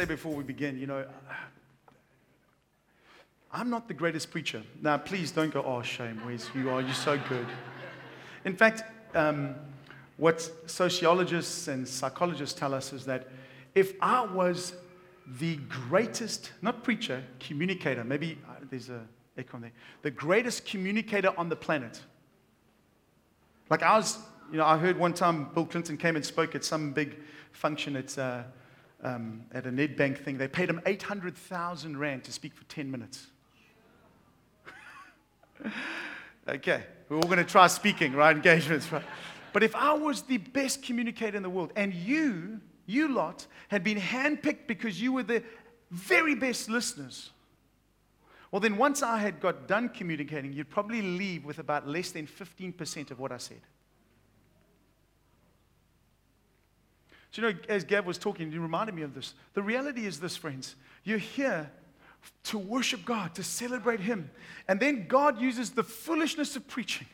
say before we begin, you know, I'm not the greatest preacher. Now, please don't go, oh, shame, Wes, you are, you're so good. In fact, um, what sociologists and psychologists tell us is that if I was the greatest, not preacher, communicator, maybe uh, there's a echo there, the greatest communicator on the planet. Like I was, you know, I heard one time Bill Clinton came and spoke at some big function at, uh, um, at a Nedbank thing. They paid him 800,000 Rand to speak for 10 minutes. okay, we're all going to try speaking, right? Engagements, right? But if I was the best communicator in the world and you, you lot, had been handpicked because you were the very best listeners, well, then once I had got done communicating, you'd probably leave with about less than 15% of what I said. So, you know, as Gav was talking, he reminded me of this. The reality is this, friends. You're here to worship God, to celebrate Him. And then God uses the foolishness of preaching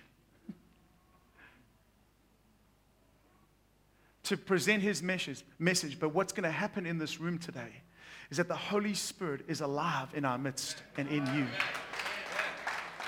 to present His message. message. But what's going to happen in this room today is that the Holy Spirit is alive in our midst and in you.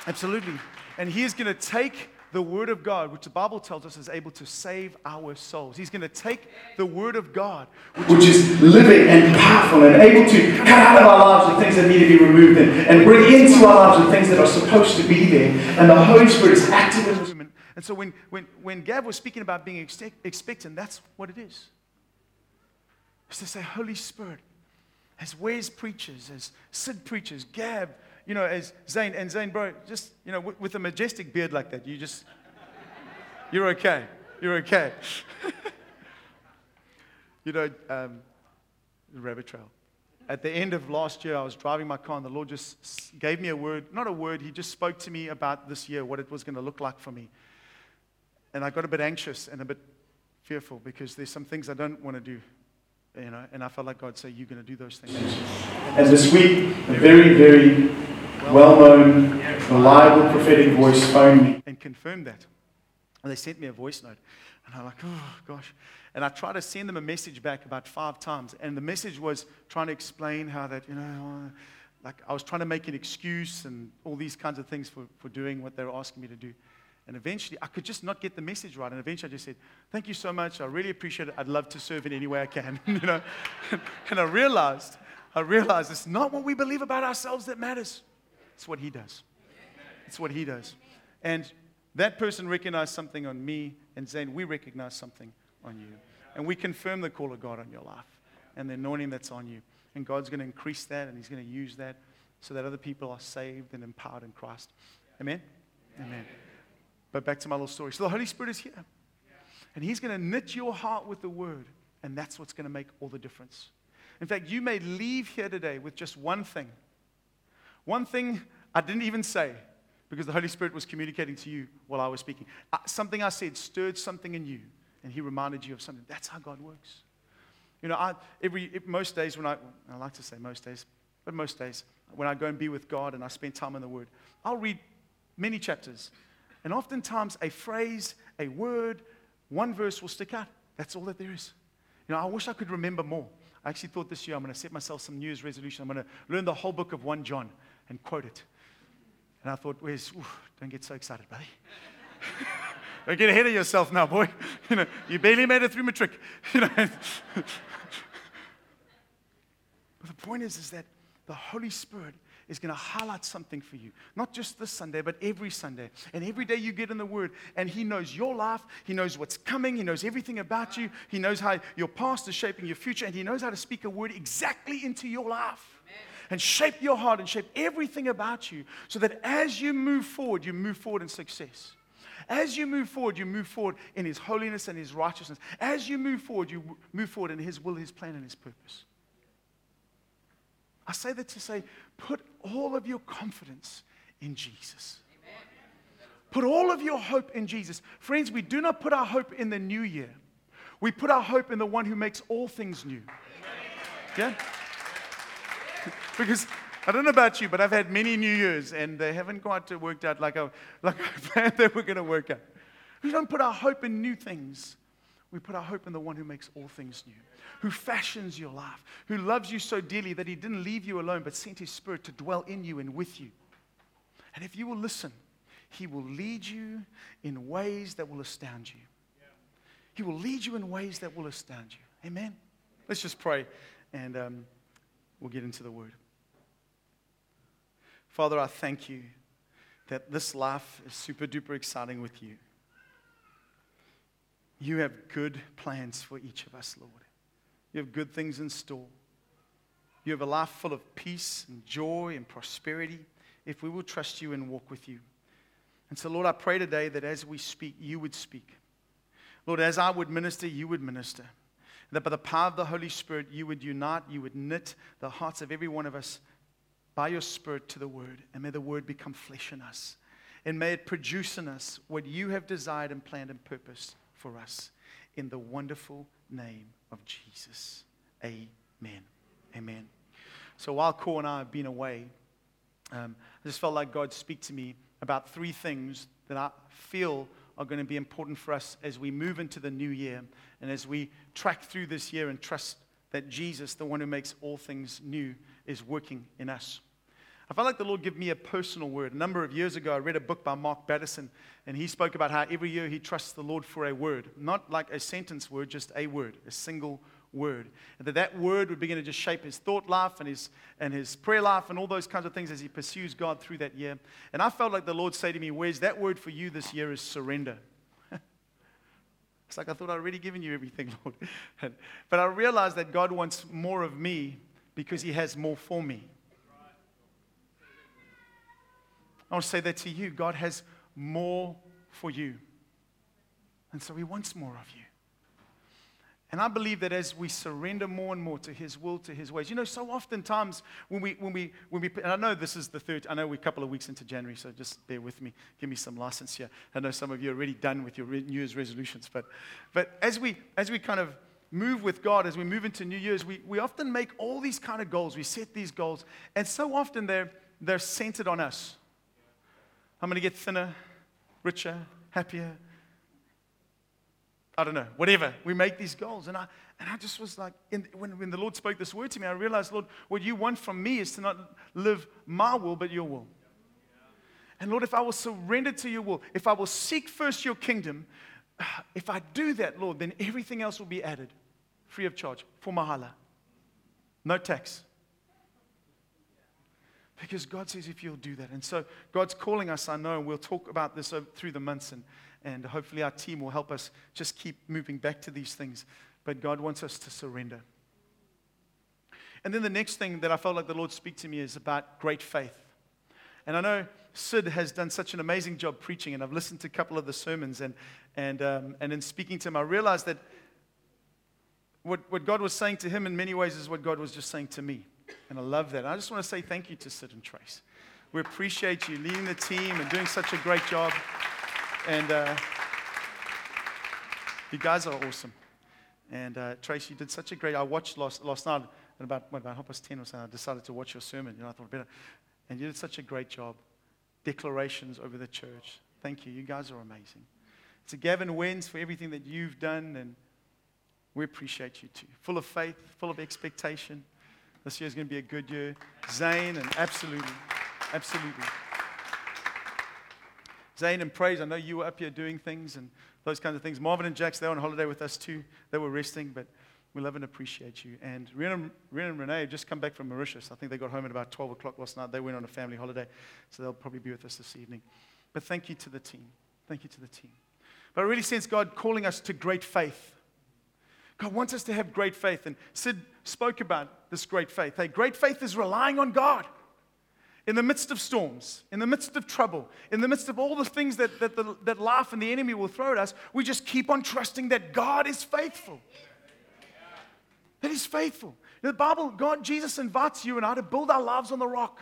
Absolutely. And He is going to take the Word of God, which the Bible tells us is able to save our souls. He's going to take the Word of God, which, which is living and powerful and able to cut out of our lives the things that need to be removed and, and bring into our lives the things that are supposed to be there. And the Holy Spirit is active in this room. And so when, when, when Gav was speaking about being expectant, that's what it is. It's to say, Holy Spirit, as Wes preachers, as Sid preachers, Gav, you know, as Zane, and Zane, bro, just, you know, with, with a majestic beard like that, you just, you're okay. You're okay. you know, um, rabbit trail. At the end of last year, I was driving my car, and the Lord just gave me a word, not a word, He just spoke to me about this year, what it was going to look like for me. And I got a bit anxious and a bit fearful because there's some things I don't want to do you know, and I felt like God said, You're going to do those things. And this week, a very, very well known, reliable prophetic voice phoned me and confirmed that. And they sent me a voice note. And I'm like, Oh, gosh. And I tried to send them a message back about five times. And the message was trying to explain how that, you know, uh, like I was trying to make an excuse and all these kinds of things for, for doing what they were asking me to do. And eventually, I could just not get the message right. And eventually, I just said, Thank you so much. I really appreciate it. I'd love to serve in any way I can. you know? and I realized, I realized it's not what we believe about ourselves that matters. It's what He does. It's what He does. And that person recognized something on me, and Zane, we recognize something on you. And we confirm the call of God on your life and the anointing that's on you. And God's going to increase that, and He's going to use that so that other people are saved and empowered in Christ. Amen? Amen. But back to my little story. So the Holy Spirit is here. And He's going to knit your heart with the Word. And that's what's going to make all the difference. In fact, you may leave here today with just one thing. One thing I didn't even say because the Holy Spirit was communicating to you while I was speaking. Something I said stirred something in you, and He reminded you of something. That's how God works. You know, I, every, most days when I, I like to say most days, but most days, when I go and be with God and I spend time in the Word, I'll read many chapters and oftentimes, a phrase, a word, one verse will stick out. That's all that there is. You know, I wish I could remember more. I actually thought this year I'm going to set myself some New Year's resolution. I'm going to learn the whole book of 1 John and quote it. And I thought, where's, don't get so excited, buddy. don't get ahead of yourself now, boy. You know, you barely made it through matric. You know. but the point is, is that the Holy Spirit is going to highlight something for you. Not just this Sunday, but every Sunday. And every day you get in the Word, and He knows your life. He knows what's coming. He knows everything about you. He knows how your past is shaping your future, and He knows how to speak a word exactly into your life. And shape your heart and shape everything about you so that as you move forward, you move forward in success. As you move forward, you move forward in His holiness and His righteousness. As you move forward, you move forward in His will, His plan, and His purpose. I say that to say, put all of your confidence in Jesus. Put all of your hope in Jesus. Friends, we do not put our hope in the new year. We put our hope in the one who makes all things new. Yeah? Because I don't know about you, but I've had many New Years and they haven't quite worked out like I, like I planned they were going to work out. We don't put our hope in new things. We put our hope in the one who makes all things new, who fashions your life, who loves you so dearly that he didn't leave you alone, but sent his spirit to dwell in you and with you. And if you will listen, he will lead you in ways that will astound you. He will lead you in ways that will astound you. Amen. Let's just pray and um, we'll get into the word. Father, I thank you that this life is super duper exciting with you. You have good plans for each of us, Lord. You have good things in store. You have a life full of peace and joy and prosperity if we will trust you and walk with you. And so, Lord, I pray today that as we speak, you would speak. Lord, as I would minister, you would minister. That by the power of the Holy Spirit, you would unite, you would knit the hearts of every one of us by your Spirit to the Word. And may the Word become flesh in us. And may it produce in us what you have desired and planned and purposed for us. In the wonderful name of Jesus. Amen. Amen. So while Cor and I have been away, um, I just felt like God speak to me about three things that I feel are going to be important for us as we move into the new year and as we track through this year and trust that Jesus, the one who makes all things new, is working in us. I felt like the Lord give me a personal word. A number of years ago, I read a book by Mark Batterson, and he spoke about how every year he trusts the Lord for a word, not like a sentence word, just a word, a single word. And that that word would begin to just shape his thought life and his, and his prayer life and all those kinds of things as he pursues God through that year. And I felt like the Lord say to me, Where's that word for you this year is surrender. it's like I thought I'd already given you everything, Lord. but I realized that God wants more of me because he has more for me. I want to say that to you. God has more for you. And so he wants more of you. And I believe that as we surrender more and more to His will, to His ways, you know, so oftentimes when we, when we, when we, and I know this is the third, I know we're a couple of weeks into January, so just bear with me, give me some license here. I know some of you are already done with your New Year's resolutions, but, but as we, as we kind of move with God, as we move into New Year's, we, we often make all these kind of goals. We set these goals, and so often they're, they're centered on us. I'm going to get thinner, richer, happier, I don't know, whatever. We make these goals. And I, and I just was like, in, when, when the Lord spoke this word to me, I realized, Lord, what you want from me is to not live my will, but your will. And Lord, if I will surrender to your will, if I will seek first your kingdom, if I do that, Lord, then everything else will be added free of charge for Mahala. No tax. Because God says if you'll do that. And so God's calling us, I know, and we'll talk about this through the months. And and hopefully our team will help us just keep moving back to these things. But God wants us to surrender. And then the next thing that I felt like the Lord speak to me is about great faith. And I know Sid has done such an amazing job preaching, and I've listened to a couple of the sermons, and, and, um, and in speaking to him, I realized that what, what God was saying to him in many ways is what God was just saying to me. And I love that. I just want to say thank you to Sid and Trace. We appreciate you leading the team and doing such a great job. And uh, you guys are awesome. And uh, Tracy, you did such a great. I watched last, last night at about what, about half past ten or so. I decided to watch your sermon. You know, I thought better, and you did such a great job. Declarations over the church. Thank you. You guys are amazing. To Gavin Wins for everything that you've done, and we appreciate you too. Full of faith, full of expectation. This year is going to be a good year. Zane, and absolutely, absolutely. Zane and Praise, I know you were up here doing things and those kinds of things. Marvin and Jax, they're on holiday with us too. They were resting, but we love and appreciate you. And Ren and Renee just come back from Mauritius. I think they got home at about 12 o'clock last night. They went on a family holiday, so they'll probably be with us this evening. But thank you to the team. Thank you to the team. But I really sense God calling us to great faith. God wants us to have great faith. And Sid spoke about this great faith. Hey, great faith is relying on God in the midst of storms, in the midst of trouble, in the midst of all the things that, that, the, that life and the enemy will throw at us, we just keep on trusting that God is faithful. That He's faithful. In the Bible, God, Jesus invites you and I to build our lives on the rock.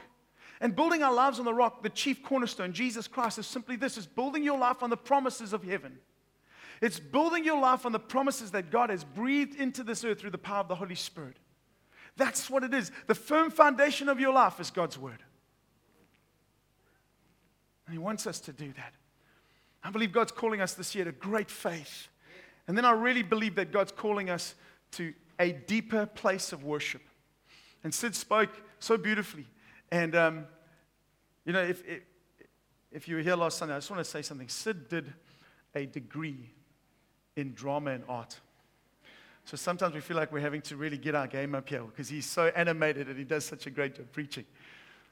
And building our lives on the rock, the chief cornerstone, Jesus Christ, is simply this is building your life on the promises of heaven. It's building your life on the promises that God has breathed into this earth through the power of the Holy Spirit. That's what it is. The firm foundation of your life is God's Word. And He wants us to do that. I believe God's calling us this year to great faith And then I really believe that God's calling us to a deeper place of worship. And Sid spoke so beautifully. And, um, you know, if, if, if you were here last Sunday, I just want to say something. Sid did a degree in drama and art. So sometimes we feel like we're having to really get our game up here because he's so animated and he does such a great job preaching.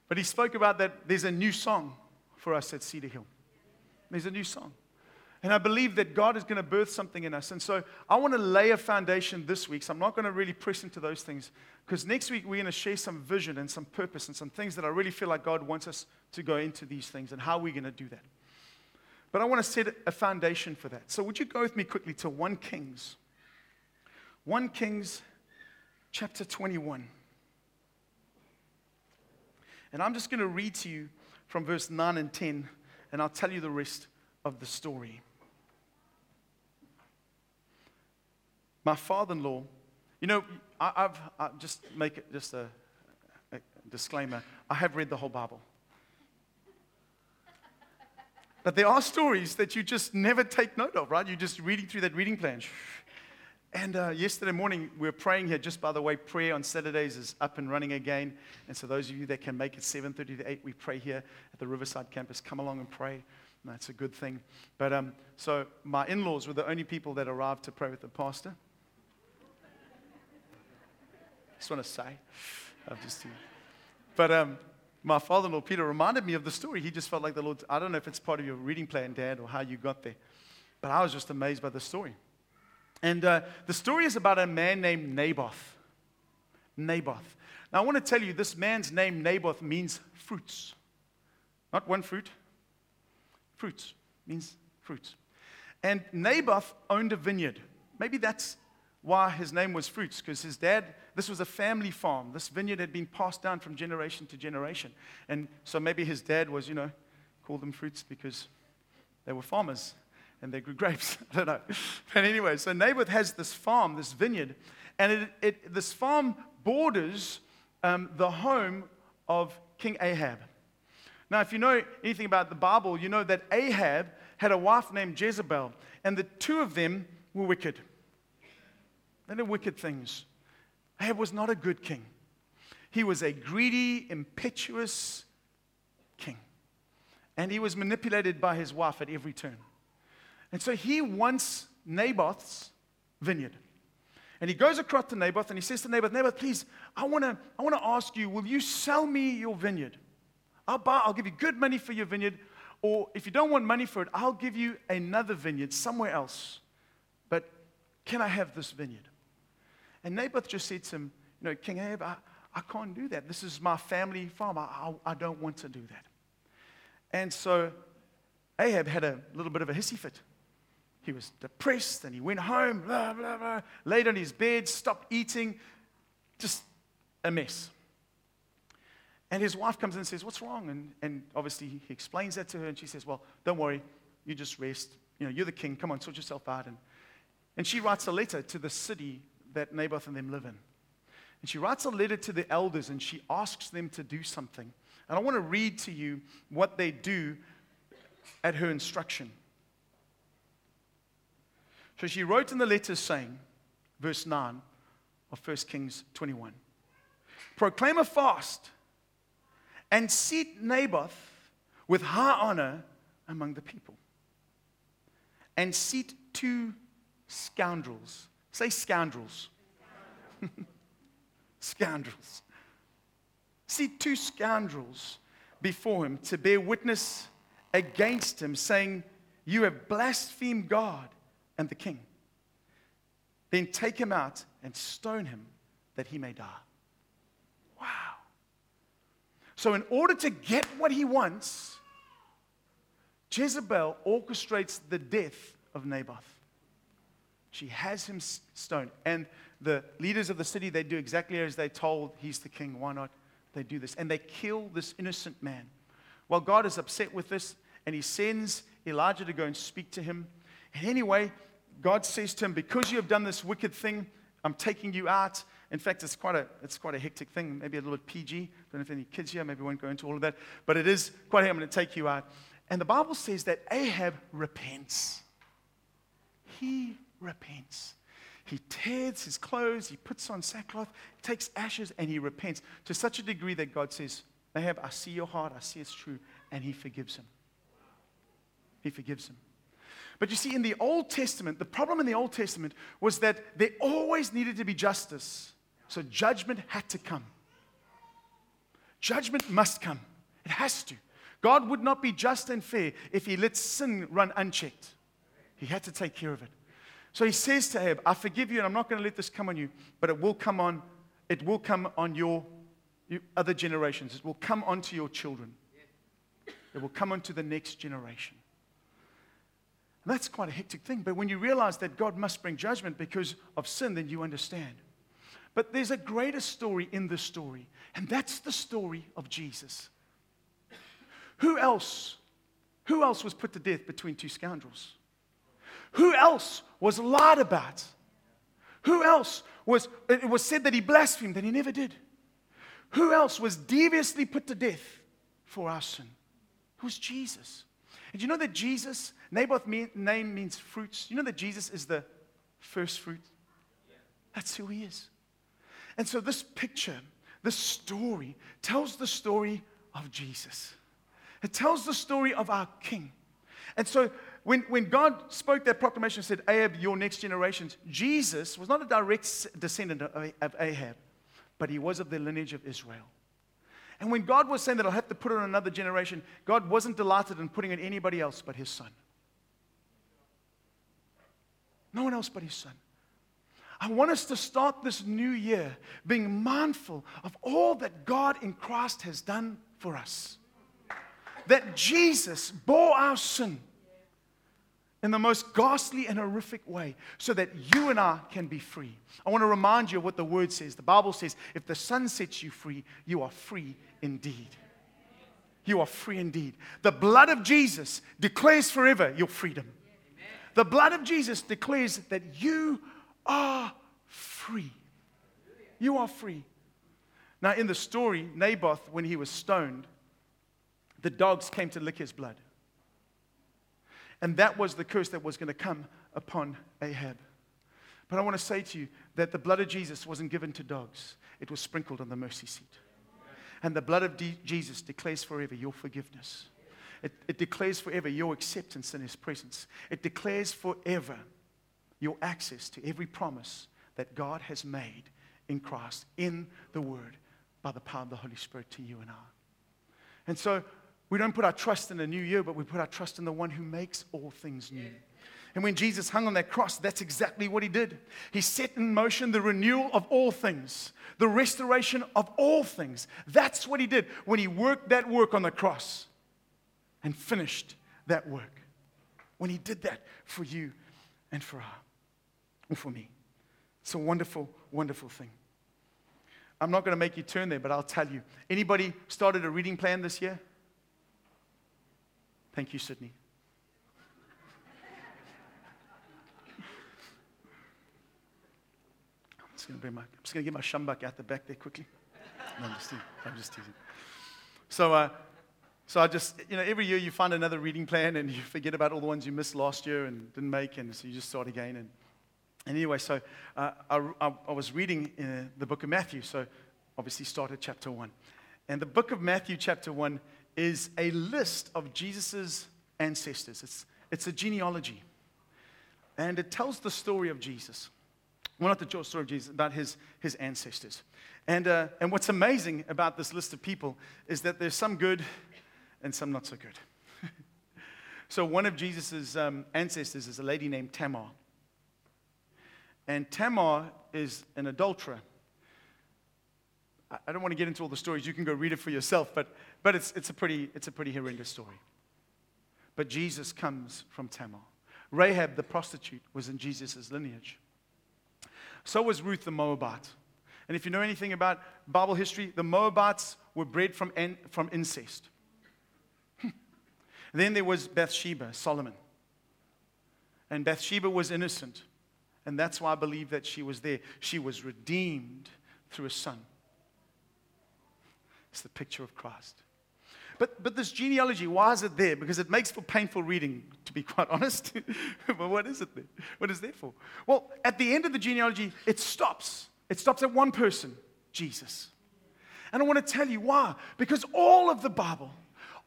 But he spoke about that there's a new song for us at Cedar Hill. There's a new song. And I believe that God is going to birth something in us. And so I want to lay a foundation this week. So I'm not going to really press into those things because next week we're going to share some vision and some purpose and some things that I really feel like God wants us to go into these things and how we're going to do that. But I want to set a foundation for that. So would you go with me quickly to 1 Kings? 1 Kings chapter 21. And I'm just going to read to you from verse 9 and 10, and I'll tell you the rest of the story. My father in law, you know, I, have just make it just a, a disclaimer I have read the whole Bible. But there are stories that you just never take note of, right? You're just reading through that reading plan. And uh, yesterday morning, we were praying here. Just by the way, prayer on Saturdays is up and running again. And so those of you that can make it 7.30 to 8, we pray here at the Riverside campus. Come along and pray. That's a good thing. But um, so my in-laws were the only people that arrived to pray with the pastor. I Just want to say, I'm just But um, my father-in-law Peter reminded me of the story. He just felt like the Lord. I don't know if it's part of your reading plan, Dad, or how you got there, but I was just amazed by the story. And uh, the story is about a man named Naboth. Naboth. Now I want to tell you, this man's name Naboth means fruits, not one fruit. Fruits means fruits. And Naboth owned a vineyard. Maybe that's why his name was Fruits, because his dad, this was a family farm. This vineyard had been passed down from generation to generation. And so maybe his dad was, you know, called them Fruits because they were farmers and they grew grapes. I don't know. But anyway, so Naboth has this farm, this vineyard, and it, it, this farm borders um, the home of King Ahab. Now, if you know anything about the Bible, you know that Ahab had a wife named Jezebel, and the two of them were wicked. They did wicked things. Ahab was not a good king. He was a greedy, impetuous king. And he was manipulated by his wife at every turn. And so he wants Naboth's vineyard. And he goes across to Naboth and he says to Naboth, Naboth, please, I want to I wanna ask you, will you sell me your vineyard? I'll, buy, I'll give you good money for your vineyard. Or if you don't want money for it, I'll give you another vineyard somewhere else. But can I have this vineyard? And Naboth just said to him, You know, King Ahab, I, I can't do that. This is my family farm. I, I, I don't want to do that. And so Ahab had a little bit of a hissy fit. He was depressed and he went home, blah, blah, blah, laid on his bed, stopped eating, just a mess. And his wife comes in and says, What's wrong? And, and obviously he explains that to her and she says, Well, don't worry, you just rest. You know, you're the king. Come on, sort yourself out. And, and she writes a letter to the city that Naboth and them live in. And she writes a letter to the elders and she asks them to do something. And I want to read to you what they do at her instruction. So she wrote in the letter saying, verse 9 of 1 Kings 21 Proclaim a fast and seat Naboth with high honor among the people, and seat two scoundrels Say scoundrels. scoundrels. See two scoundrels before him to bear witness against him, saying, You have blasphemed God and the king. Then take him out and stone him that he may die. Wow. So, in order to get what he wants, Jezebel orchestrates the death of Naboth. She has him stoned. And the leaders of the city, they do exactly as they told. He's the king. Why not? They do this. And they kill this innocent man. Well, God is upset with this, and he sends Elijah to go and speak to him. And anyway, God says to him, Because you have done this wicked thing, I'm taking you out. In fact, it's quite a, it's quite a hectic thing, maybe a little bit PG. Don't know if any kids here, maybe won't go into all of that. But it is quite, I'm going to take you out. And the Bible says that Ahab repents. He repents. He tears his clothes, he puts on sackcloth, takes ashes, and he repents to such a degree that God says, Ahab, I see your heart, I see it's true, and he forgives him. He forgives him. But you see, in the Old Testament, the problem in the Old Testament was that there always needed to be justice. So judgment had to come. Judgment must come. It has to. God would not be just and fair if he let sin run unchecked. He had to take care of it. So he says to Ahab, I forgive you, and I'm not going to let this come on you, but it will come on, it will come on your, your other generations. It will come onto your children. It will come onto the next generation. And that's quite a hectic thing. But when you realize that God must bring judgment because of sin, then you understand. But there's a greater story in this story, and that's the story of Jesus. Who else? Who else was put to death between two scoundrels? Who else was lied about? Who else was, it was said that he blasphemed that he never did? Who else was deviously put to death for our sin? It was Jesus. And you know that Jesus, Naboth's name means fruits. You know that Jesus is the first fruit? That's who he is. And so this picture, this story, tells the story of Jesus. It tells the story of our King. And so when, when God spoke that proclamation and said, Ahab, your next generations, Jesus was not a direct descendant of Ahab, but he was of the lineage of Israel. And when God was saying that I'll have to put it on another generation, God wasn't delighted in putting it anybody else but his son. No one else but his son. I want us to start this new year being mindful of all that God in Christ has done for us. That Jesus bore our sin in the most ghastly and horrific way so that you and I can be free. I want to remind you of what the word says. The Bible says, if the Son sets you free, you are free indeed. You are free indeed. The blood of Jesus declares forever your freedom. The blood of Jesus declares that you are free. You are free. Now, in the story, Naboth, when he was stoned, the dogs came to lick his blood. And that was the curse that was going to come upon Ahab. But I want to say to you that the blood of Jesus wasn't given to dogs, it was sprinkled on the mercy seat. And the blood of D- Jesus declares forever your forgiveness. It, it declares forever your acceptance in His presence. It declares forever your access to every promise that God has made in Christ, in the Word, by the power of the Holy Spirit to you and I. And so we don't put our trust in a new year, but we put our trust in the one who makes all things new. And when Jesus hung on that cross, that's exactly what he did. He set in motion the renewal of all things, the restoration of all things. That's what he did when he worked that work on the cross and finished that work. When he did that for you and for uh, her, or for me. It's a wonderful, wonderful thing. I'm not going to make you turn there, but I'll tell you. Anybody started a reading plan this year? Thank you, Sydney. I'm just going to bring my, I'm just going to get my sjambok out the back there quickly. No, I'm just teasing. I'm just teasing. So, uh, so I just, you know, every year you find another reading plan and you forget about all the ones you missed last year and didn't make, and so you just start again. And, and anyway, so uh, I, I, I, was reading uh, the book of Matthew, so obviously started chapter 1. And the book of Matthew, chapter 1, is a list of Jesus' ancestors. It's, it's a genealogy. And it tells the story of Jesus. Well, not the story of Jesus, about his, his ancestors. And, uh, and what's amazing about this list of people is that there's some good and some not so good. so, one of Jesus' um, ancestors is a lady named Tamar. And Tamar is an adulterer. I don't want to get into all the stories. You can go read it for yourself, but, but it's, it's, a pretty, it's a pretty horrendous story. But Jesus comes from Tamar. Rahab, the prostitute, was in Jesus' lineage. So was Ruth the Moabite. And if you know anything about Bible history, the Moabites were bred from, from incest. then there was Bathsheba, Solomon. And Bathsheba was innocent. And that's why I believe that she was there. She was redeemed through a son. It's the picture of Christ. But, but this genealogy, why is it there? Because it makes for painful reading, to, be quite honest. but what is it there? What is that for? Well, at the end of the genealogy, it stops. It stops at one person Jesus. And I want to tell you why. Because all of the Bible,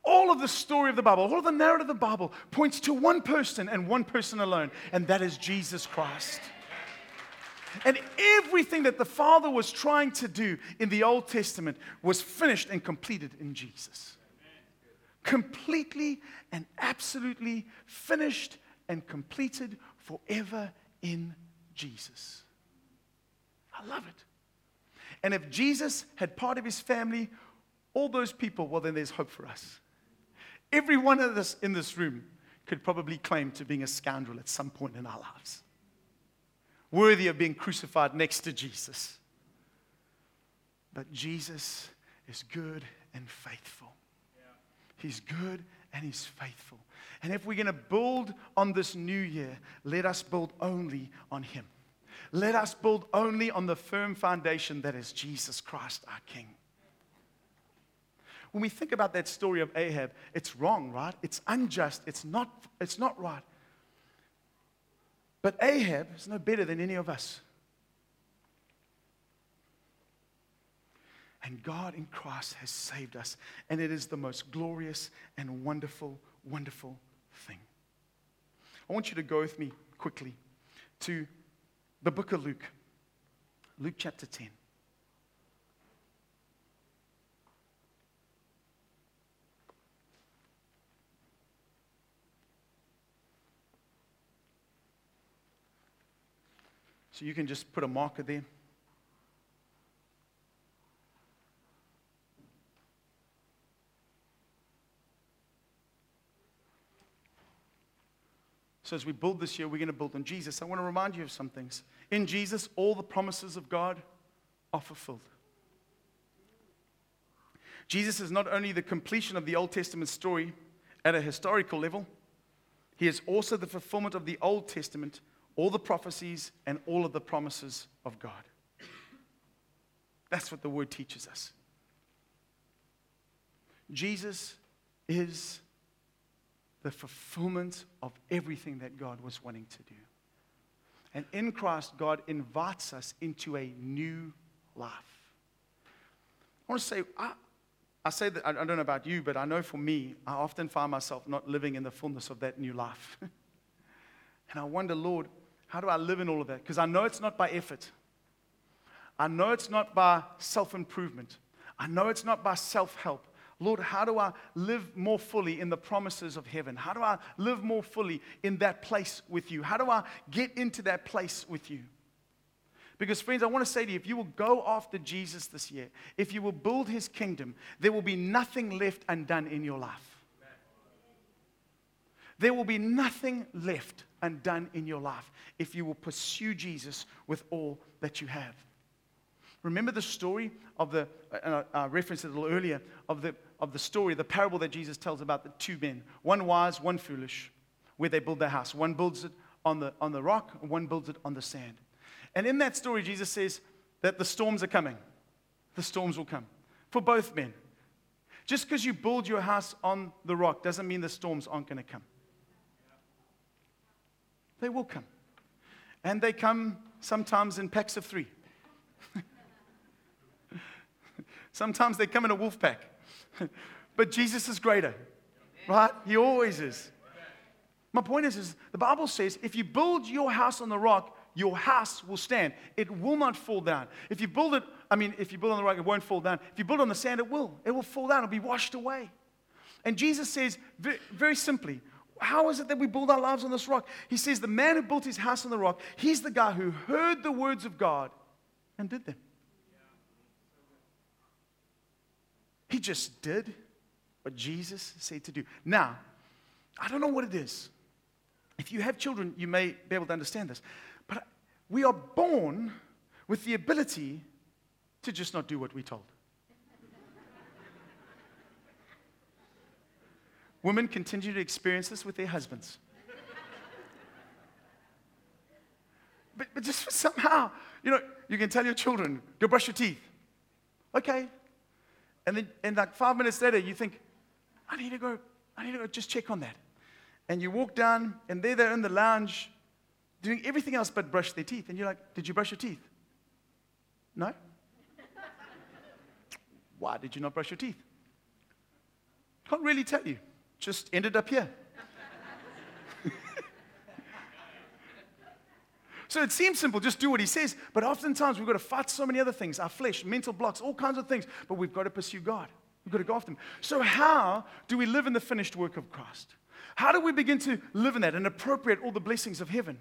all of the story of the Bible, all of the narrative of the Bible points to one person and one person alone, and that is Jesus Christ. And everything that the Father was trying to do in the Old Testament was finished and completed in Jesus. Completely and absolutely finished and completed forever in Jesus. I love it. And if Jesus had part of his family, all those people, well, then there's hope for us. Every one of us in this room could probably claim to being a scoundrel at some point in our lives, worthy of being crucified next to Jesus. But Jesus is good and faithful. He's good and He's faithful. And if we're going to build on this new year, let us build only on Him. Let us build only on the firm foundation that is Jesus Christ, our King. When we think about that story of Ahab, it's wrong, right? It's unjust. It's not, it's not right. But Ahab is no better than any of us. And God in Christ has saved us. And it is the most glorious and wonderful, wonderful thing. I want you to go with me quickly to the book of Luke, Luke chapter 10. So you can just put a marker there. So, as we build this year, we're going to build on Jesus. I want to remind you of some things. In Jesus, all the promises of God are fulfilled. Jesus is not only the completion of the Old Testament story at a historical level, he is also the fulfillment of the Old Testament, all the prophecies, and all of the promises of God. That's what the word teaches us. Jesus is the fulfillment of everything that God was wanting to do. And in Christ, God invites us into a new life. I want to say, I, I say that, I don't know about you, but I know for me, I often find myself not living in the fullness of that new life. and I wonder, Lord, how do I live in all of that? Because I know it's not by effort. I know it's not by self improvement. I know it's not by self help. Lord, how do I live more fully in the promises of heaven? How do I live more fully in that place with you? How do I get into that place with you? Because, friends, I want to say to you if you will go after Jesus this year, if you will build his kingdom, there will be nothing left undone in your life. There will be nothing left undone in your life if you will pursue Jesus with all that you have. Remember the story of the, and I referenced it a little earlier, of the, of the story, the parable that Jesus tells about the two men, one wise, one foolish, where they build their house. One builds it on the, on the rock, one builds it on the sand. And in that story, Jesus says that the storms are coming. The storms will come for both men. Just because you build your house on the rock doesn't mean the storms aren't going to come. They will come. And they come sometimes in packs of three. sometimes they come in a wolf pack. but Jesus is greater, right? He always is. My point is, is the Bible says if you build your house on the rock, your house will stand. It will not fall down. If you build it, I mean, if you build on the rock, it won't fall down. If you build on the sand, it will. It will fall down. It'll be washed away. And Jesus says, very, very simply, how is it that we build our lives on this rock? He says, the man who built his house on the rock, he's the guy who heard the words of God and did them. He just did what Jesus said to do. Now, I don't know what it is. If you have children, you may be able to understand this. But we are born with the ability to just not do what we're told. Women continue to experience this with their husbands. But, but just somehow, you know, you can tell your children, go brush your teeth. Okay, and then, and like five minutes later, you think, I need to go, I need to go just check on that. and you walk down, and there they're in the lounge doing everything else but brush their teeth. And you're like, Did you brush your teeth? No? Why did you not brush your teeth? Can't really tell you. Just ended up here. so it seems simple, just do what he says. But oftentimes we've got to fight so many other things our flesh, mental blocks, all kinds of things. But we've got to pursue God. We've got to go after Him. So, how do we live in the finished work of Christ? How do we begin to live in that and appropriate all the blessings of heaven?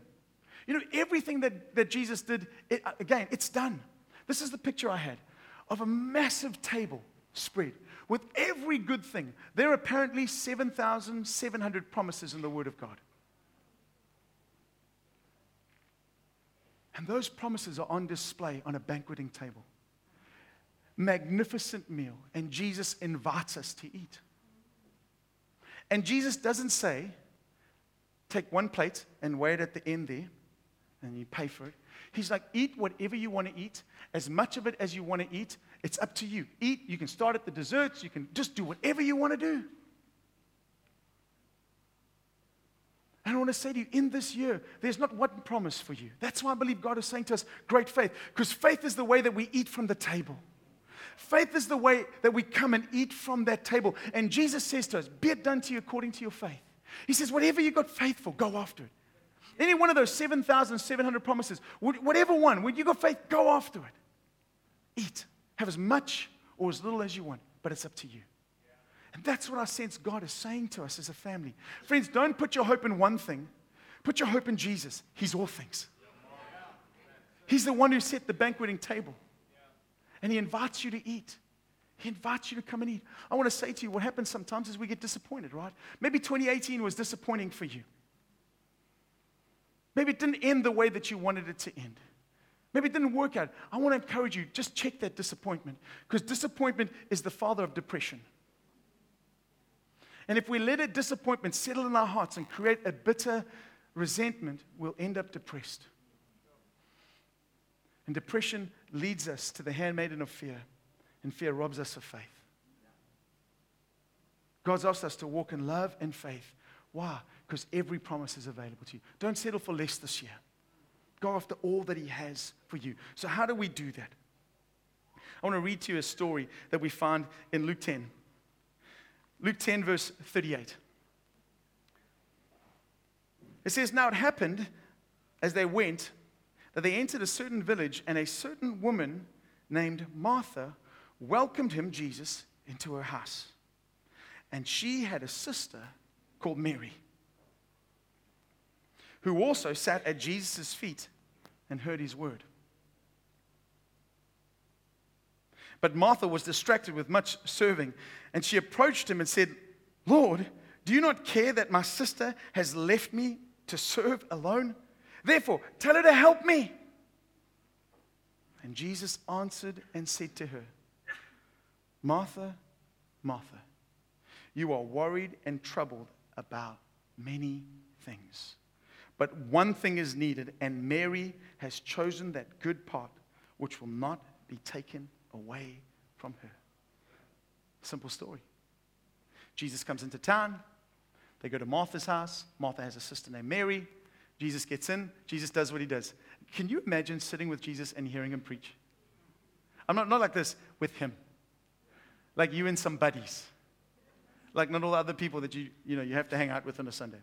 You know, everything that, that Jesus did, it, again, it's done. This is the picture I had of a massive table spread with every good thing. There are apparently 7,700 promises in the Word of God. And those promises are on display on a banqueting table. Magnificent meal, and Jesus invites us to eat. And Jesus doesn't say, take one plate and wait at the end there, and you pay for it. He's like, eat whatever you want to eat, as much of it as you want to eat. It's up to you. Eat, you can start at the desserts, you can just do whatever you want to do. And I want to say to you, in this year, there's not one promise for you. That's why I believe God is saying to us, great faith, because faith is the way that we eat from the table. Faith is the way that we come and eat from that table. And Jesus says to us, Be it done to you according to your faith. He says, Whatever you got faith for, go after it. Any one of those 7,700 promises, whatever one, when you got faith, go after it. Eat. Have as much or as little as you want, but it's up to you. And that's what I sense God is saying to us as a family. Friends, don't put your hope in one thing, put your hope in Jesus. He's all things. He's the one who set the banqueting table, and He invites you to eat. He invites you to come and eat. I want to say to you, what happens sometimes is we get disappointed, right? Maybe 2018 was disappointing for you. Maybe it didn't end the way that you wanted it to end. Maybe it didn't work out. I want to encourage you, just check that disappointment because disappointment is the father of depression. And if we let a disappointment settle in our hearts and create a bitter resentment, we'll end up depressed. And depression leads us to the handmaiden of fear, and fear robs us of faith. God's asked us to walk in love and faith. Why? because every promise is available to you. Don't settle for less this year. Go after all that He has for you. So, how do we do that? I want to read to you a story that we find in Luke 10. Luke 10, verse 38. It says, Now it happened as they went that they entered a certain village, and a certain woman named Martha welcomed him, Jesus, into her house. And she had a sister called Mary who also sat at Jesus' feet and heard his word. But Martha was distracted with much serving, and she approached him and said, Lord, do you not care that my sister has left me to serve alone? Therefore, tell her to help me. And Jesus answered and said to her, Martha, Martha, you are worried and troubled about many things. But one thing is needed, and Mary has chosen that good part which will not be taken away from her. Simple story. Jesus comes into town. They go to Martha's house. Martha has a sister named Mary. Jesus gets in. Jesus does what he does. Can you imagine sitting with Jesus and hearing him preach? I'm not, not like this with him. Like you and some buddies. Like not all the other people that you, you, know, you have to hang out with on a Sunday.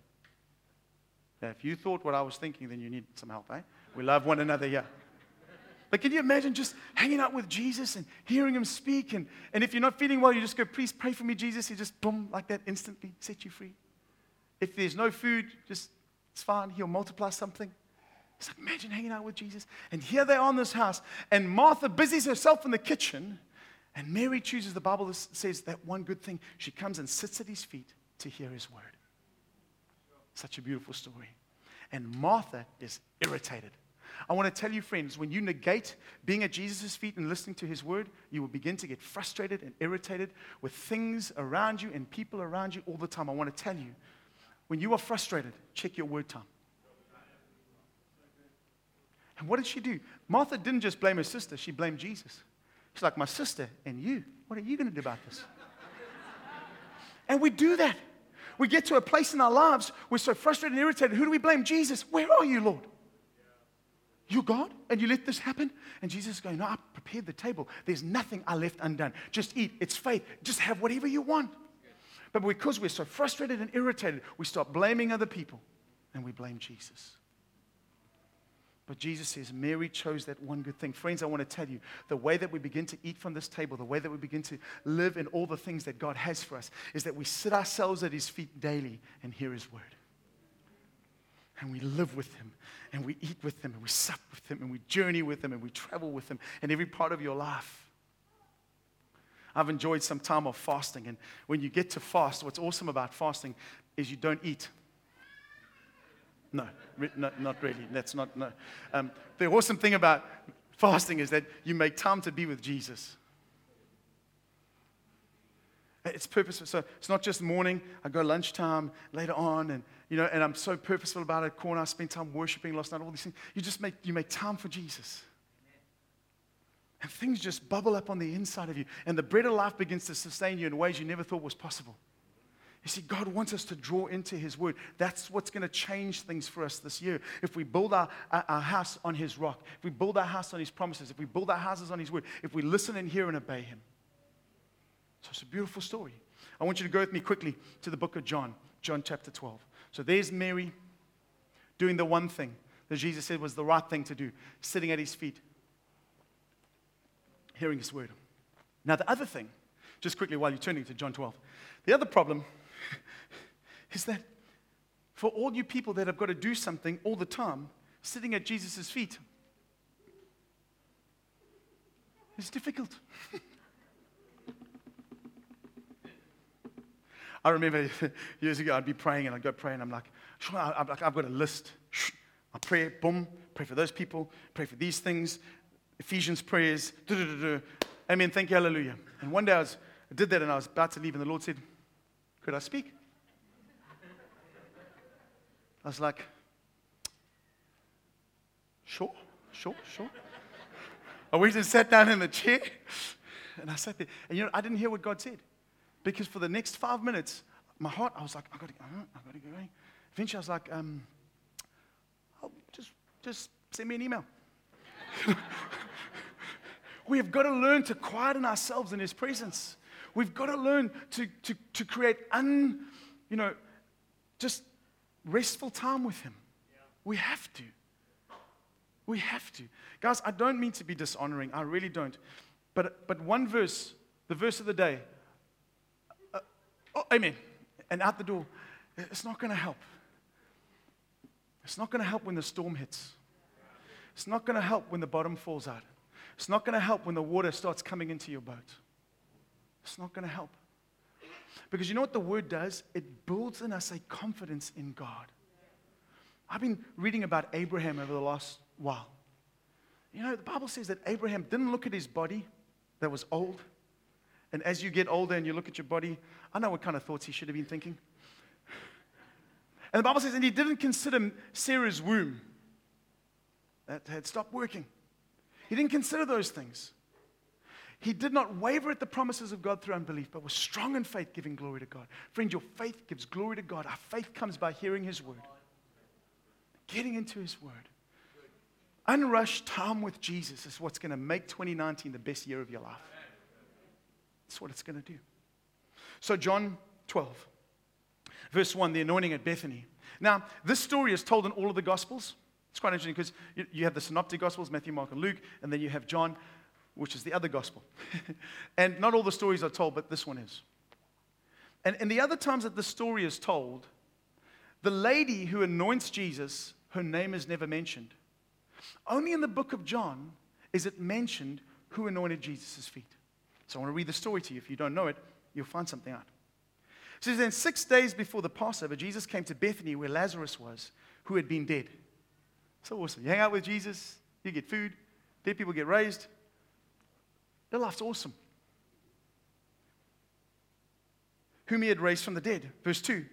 Now, if you thought what I was thinking, then you need some help, eh? We love one another here. But can you imagine just hanging out with Jesus and hearing him speak? And, and if you're not feeling well, you just go, please pray for me, Jesus. He just, boom, like that, instantly set you free. If there's no food, just, it's fine. He'll multiply something. It's like, imagine hanging out with Jesus. And here they are in this house. And Martha busies herself in the kitchen. And Mary chooses, the Bible says, that one good thing. She comes and sits at his feet to hear his word. Such a beautiful story. And Martha is irritated. I want to tell you, friends, when you negate being at Jesus' feet and listening to his word, you will begin to get frustrated and irritated with things around you and people around you all the time. I want to tell you, when you are frustrated, check your word time. And what did she do? Martha didn't just blame her sister, she blamed Jesus. She's like, My sister and you, what are you going to do about this? and we do that. We get to a place in our lives, we're so frustrated and irritated. Who do we blame? Jesus. Where are you, Lord? You God? And you let this happen? And Jesus is going, No, I prepared the table. There's nothing I left undone. Just eat. It's faith. Just have whatever you want. But because we're so frustrated and irritated, we stop blaming other people and we blame Jesus. But Jesus says Mary chose that one good thing. Friends, I want to tell you the way that we begin to eat from this table, the way that we begin to live in all the things that God has for us, is that we sit ourselves at His feet daily and hear His word. And we live with Him, and we eat with Him, and we sup with Him, and we journey with Him, and we travel with Him in every part of your life. I've enjoyed some time of fasting, and when you get to fast, what's awesome about fasting is you don't eat. No, no not really. That's not, no. Um, the awesome thing about fasting is that you make time to be with Jesus. It's purposeful. So it's not just morning. I go lunchtime later on, and you know, and I'm so purposeful about it. Corner, I spend time worshiping last night. All these things. You just make you make time for Jesus, and things just bubble up on the inside of you, and the bread of life begins to sustain you in ways you never thought was possible. You see, God wants us to draw into His Word. That's what's going to change things for us this year. If we build our, our, house on His rock, if we build our house on His promises, if we build our houses on His Word, if we listen and hear and obey Him. So it's a beautiful story. I want you to go with me quickly to the book of John, John chapter 12. So there's Mary doing the one thing that Jesus said was the right thing to do, sitting at His feet, hearing His Word. Now, the other thing, just quickly while you're turning to John 12, the other problem is that for all you people that have got to do something all the time, sitting at Jesus' feet, it's difficult. I remember years ago, I'd be praying and I'd go pray and I'm like, I've got a list. I pray, boom, pray for those people, pray for these things, Ephesians prayers, amen, thank you, hallelujah. And one day I, was, I did that and I was about to leave and the Lord said, could I speak? I was like, sure, sure, sure. I went and sat down in the chair, and I sat there. And you know, I didn't hear what God said. Because for the next five minutes, my heart, I was like, I got to, I got to go. Eventually, I was like, um, oh, just, just send me an email. we have got to learn to quieten ourselves in His presence. We've got to learn to, to, to create un, you know, just restful time with Him. Yeah. We have to. We have to. Guys, I don't mean to be dishonoring. I really don't. But, but one verse, the verse of the day, uh, oh, amen. And out the door, it's not going to help. It's not going to help when the storm hits. It's not going to help when the bottom falls out. It's not going to help when the water starts coming into your boat. It's not going to help. Because you know what the word does? It builds in us a confidence in God. I've been reading about Abraham over the last while. You know, the Bible says that Abraham didn't look at his body that was old. And as you get older and you look at your body, I know what kind of thoughts he should have been thinking. And the Bible says, and he didn't consider Sarah's womb that had stopped working. He didn't consider those things. He did not waver at the promises of God through unbelief, but was strong in faith, giving glory to God. Friend, your faith gives glory to God. Our faith comes by hearing His word, getting into His word. Unrushed time with Jesus is what's going to make 2019 the best year of your life. That's what it's going to do. So, John 12, verse 1, the anointing at Bethany. Now, this story is told in all of the Gospels. It's quite interesting because you have the synoptic Gospels, Matthew, Mark, and Luke, and then you have John which is the other gospel. and not all the stories are told, but this one is. And, and the other times that the story is told, the lady who anoints Jesus, her name is never mentioned. Only in the book of John is it mentioned who anointed Jesus' feet. So I want to read the story to you. If you don't know it, you'll find something out. It says, Then six days before the Passover, Jesus came to Bethany where Lazarus was, who had been dead. So awesome. You hang out with Jesus, you get food, dead people get raised, their life's awesome. Whom he had raised from the dead. Verse 2.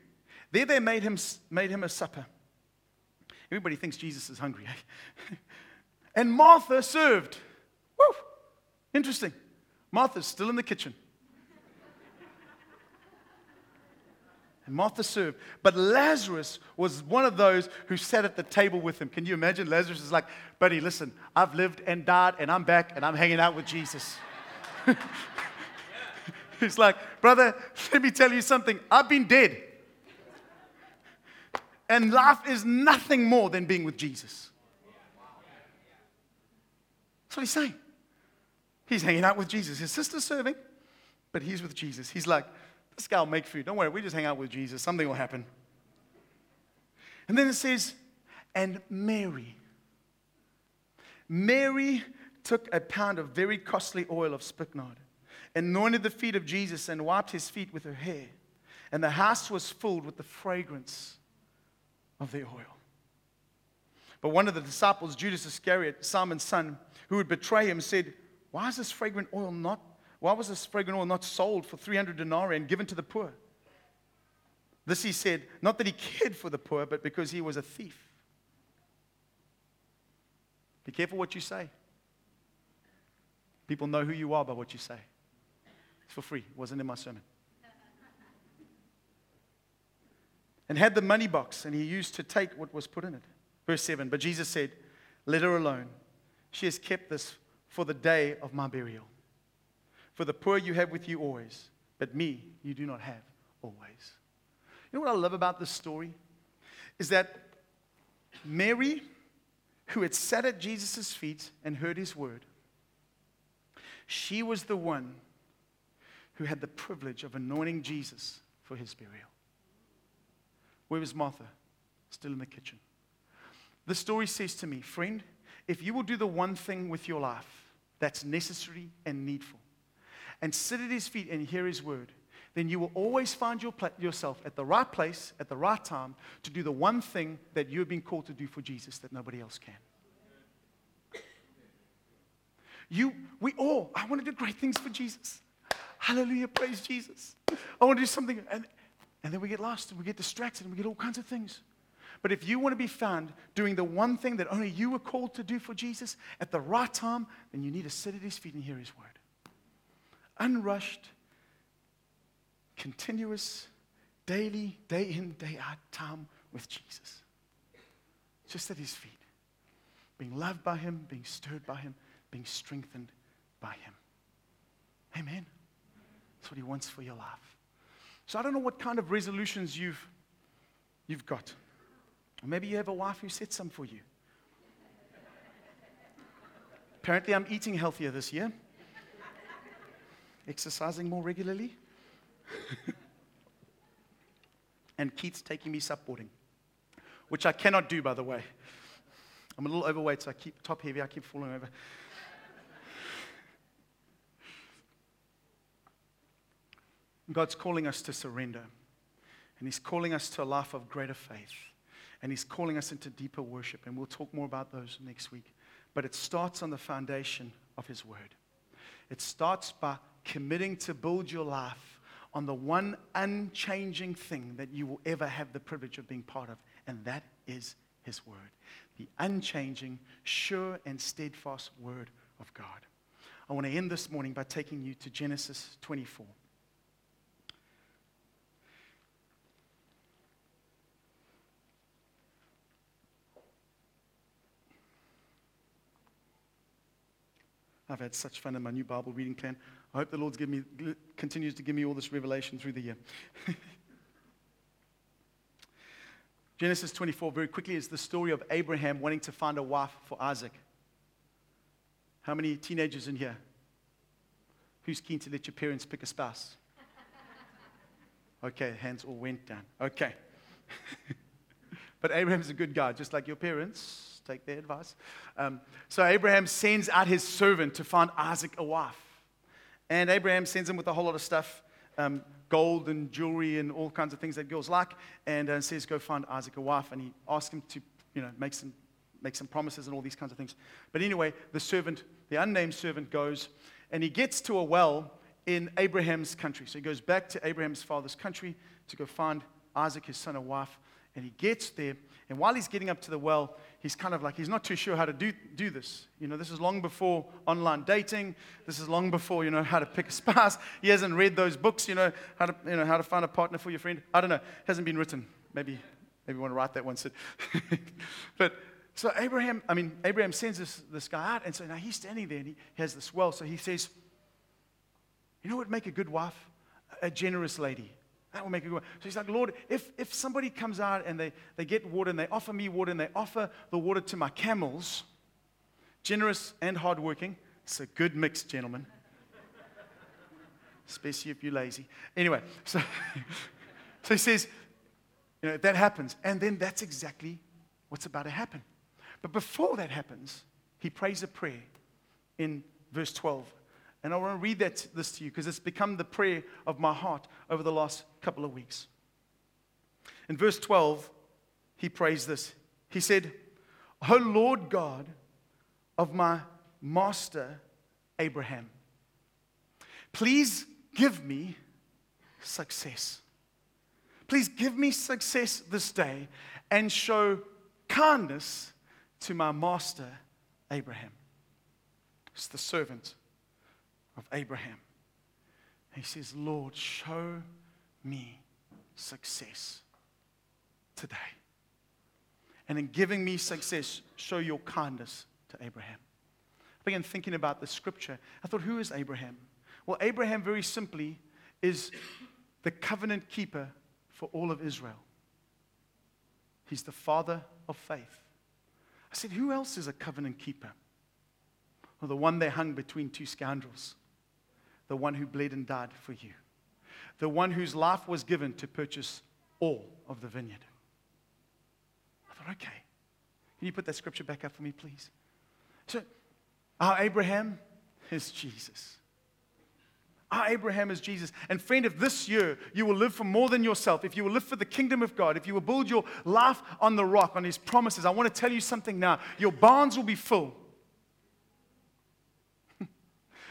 There they made him, made him a supper. Everybody thinks Jesus is hungry. Eh? and Martha served. Woo! Interesting. Martha's still in the kitchen. And Martha served. But Lazarus was one of those who sat at the table with him. Can you imagine? Lazarus is like, buddy, listen, I've lived and died, and I'm back, and I'm hanging out with Jesus. He's like, brother, let me tell you something. I've been dead. And life is nothing more than being with Jesus. That's what he's saying. He's hanging out with Jesus. His sister's serving, but he's with Jesus. He's like, this guy will make food. Don't worry, we just hang out with Jesus. Something will happen. And then it says, and Mary. Mary took a pound of very costly oil of spikenard, anointed the feet of Jesus, and wiped his feet with her hair. And the house was filled with the fragrance of the oil. But one of the disciples, Judas Iscariot, Simon's son, who would betray him, said, Why is this fragrant oil not why was this fragrant oil not sold for 300 denarii and given to the poor? This he said, not that he cared for the poor, but because he was a thief. Be careful what you say. People know who you are by what you say. It's for free, it wasn't in my sermon. and had the money box, and he used to take what was put in it. Verse 7 But Jesus said, Let her alone. She has kept this for the day of my burial. For the poor you have with you always, but me you do not have always. You know what I love about this story? Is that Mary, who had sat at Jesus' feet and heard his word, she was the one who had the privilege of anointing Jesus for his burial. Where was Martha? Still in the kitchen. The story says to me, friend, if you will do the one thing with your life that's necessary and needful, and sit at his feet and hear his word, then you will always find your yourself at the right place at the right time to do the one thing that you have been called to do for Jesus that nobody else can. You, we all, I want to do great things for Jesus. Hallelujah, praise Jesus. I want to do something. And, and then we get lost and we get distracted and we get all kinds of things. But if you want to be found doing the one thing that only you were called to do for Jesus at the right time, then you need to sit at his feet and hear his word unrushed, continuous, daily, day in, day out time with Jesus. Just at his feet. Being loved by him, being stirred by him, being strengthened by him. Amen. That's what he wants for your life. So I don't know what kind of resolutions you've, you've got. Maybe you have a wife who set some for you. Apparently, I'm eating healthier this year exercising more regularly. and Keith's taking me supboarding, which I cannot do, by the way. I'm a little overweight, so I keep top heavy, I keep falling over. God's calling us to surrender. And He's calling us to a life of greater faith. And He's calling us into deeper worship. And we'll talk more about those next week. But it starts on the foundation of His Word. It starts by committing to build your life on the one unchanging thing that you will ever have the privilege of being part of, and that is His Word. The unchanging, sure, and steadfast Word of God. I want to end this morning by taking you to Genesis 24. I've had such fun in my new Bible reading plan. I hope the Lord continues to give me all this revelation through the year. Genesis 24, very quickly, is the story of Abraham wanting to find a wife for Isaac. How many teenagers in here? Who's keen to let your parents pick a spouse? Okay, hands all went down. Okay. but Abraham's a good guy, just like your parents. Take their advice. Um, so Abraham sends out his servant to find Isaac a wife. And Abraham sends him with a whole lot of stuff um, gold and jewelry and all kinds of things that girls like, and uh, says, Go find Isaac a wife. And he asks him to you know, make, some, make some promises and all these kinds of things. But anyway, the servant, the unnamed servant, goes and he gets to a well in Abraham's country. So he goes back to Abraham's father's country to go find Isaac, his son, a wife. And he gets there, and while he's getting up to the well, he's kind of like, he's not too sure how to do, do this. You know, this is long before online dating. This is long before, you know, how to pick a spouse. He hasn't read those books, you know, how to, you know, how to find a partner for your friend. I don't know. It hasn't been written. Maybe, maybe you want to write that one, Sid. but so Abraham, I mean, Abraham sends this, this guy out, and so now he's standing there, and he has this well. So he says, you know what would make a good wife? A generous lady. That will make a good one. So he's like, Lord, if, if somebody comes out and they, they get water and they offer me water and they offer the water to my camels, generous and hardworking, it's a good mix, gentlemen. Especially if you're lazy. Anyway, so, so he says, you know, that happens, and then that's exactly what's about to happen. But before that happens, he prays a prayer in verse 12 and I want to read that, this to you because it's become the prayer of my heart over the last couple of weeks. In verse 12, he prays this. He said, O Lord God of my master Abraham, please give me success. Please give me success this day and show kindness to my master Abraham. It's the servant of Abraham. He says, Lord, show me success today. And in giving me success, show your kindness to Abraham. I began thinking about the scripture. I thought, who is Abraham? Well, Abraham, very simply, is the covenant keeper for all of Israel. He's the father of faith. I said, who else is a covenant keeper? Well, the one they hung between two scoundrels the one who bled and died for you, the one whose life was given to purchase all of the vineyard. I thought, okay. Can you put that scripture back up for me, please? So, our Abraham is Jesus. Our Abraham is Jesus. And friend, if this year you will live for more than yourself, if you will live for the kingdom of God, if you will build your life on the rock, on his promises, I want to tell you something now. Your barns will be full.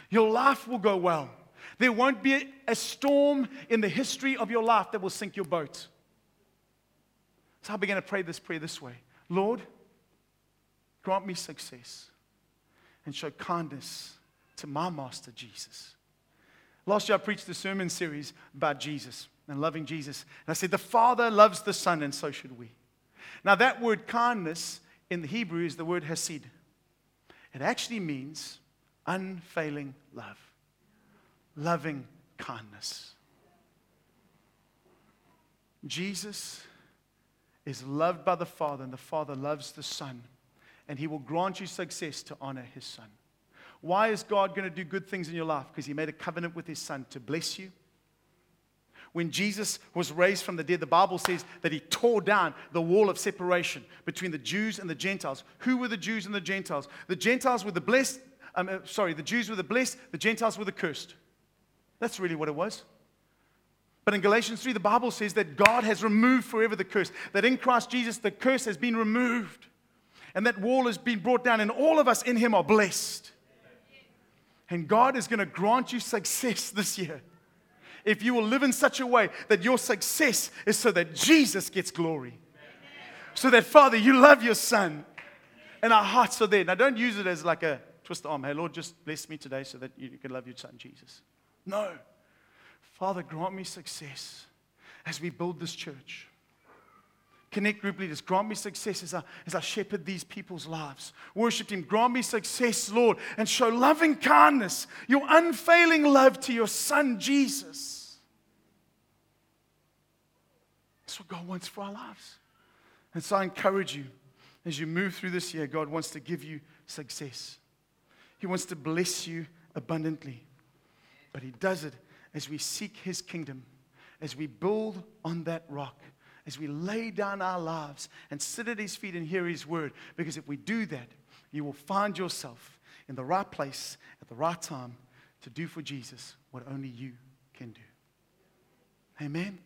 Your life will go well. There won't be a storm in the history of your life that will sink your boat. So I began to pray this prayer this way Lord, grant me success and show kindness to my master Jesus. Last year I preached a sermon series about Jesus and loving Jesus. And I said, The Father loves the Son, and so should we. Now, that word kindness in the Hebrew is the word hesed. It actually means unfailing love, loving kindness. Jesus is loved by the Father, and the Father loves the Son, and He will grant you success to honor His Son. Why is God going to do good things in your life? Because He made a covenant with His Son to bless you. When Jesus was raised from the dead, the Bible says that He tore down the wall of separation between the Jews and the Gentiles. Who were the Jews and the Gentiles? The Gentiles were the blessed, um, uh, sorry, the Jews were the blessed, the Gentiles were the cursed. That's really what it was. But in Galatians 3, the Bible says that God has removed forever the curse, that in Christ Jesus, the curse has been removed, and that wall has been brought down, and all of us in Him are blessed. And God is going to grant you success this year. If you will live in such a way that your success is so that Jesus gets glory. So that, Father, you love your Son, and our hearts are there. Now, don't use it as like a twist the arm. Hey, Lord, just bless me today so that you can love your son, Jesus. No. Father, grant me success as we build this church. Connect group leaders, grant me success as I, as I shepherd these people's lives. Worship Him, grant me success, Lord, and show loving kindness, your unfailing love to your Son, Jesus. That's what God wants for our lives. And so I encourage you as you move through this year, God wants to give you success. He wants to bless you abundantly. But He does it as we seek His kingdom, as we build on that rock, as we lay down our lives and sit at His feet and hear His word. Because if we do that, you will find yourself in the right place at the right time to do for Jesus what only you can do. Amen.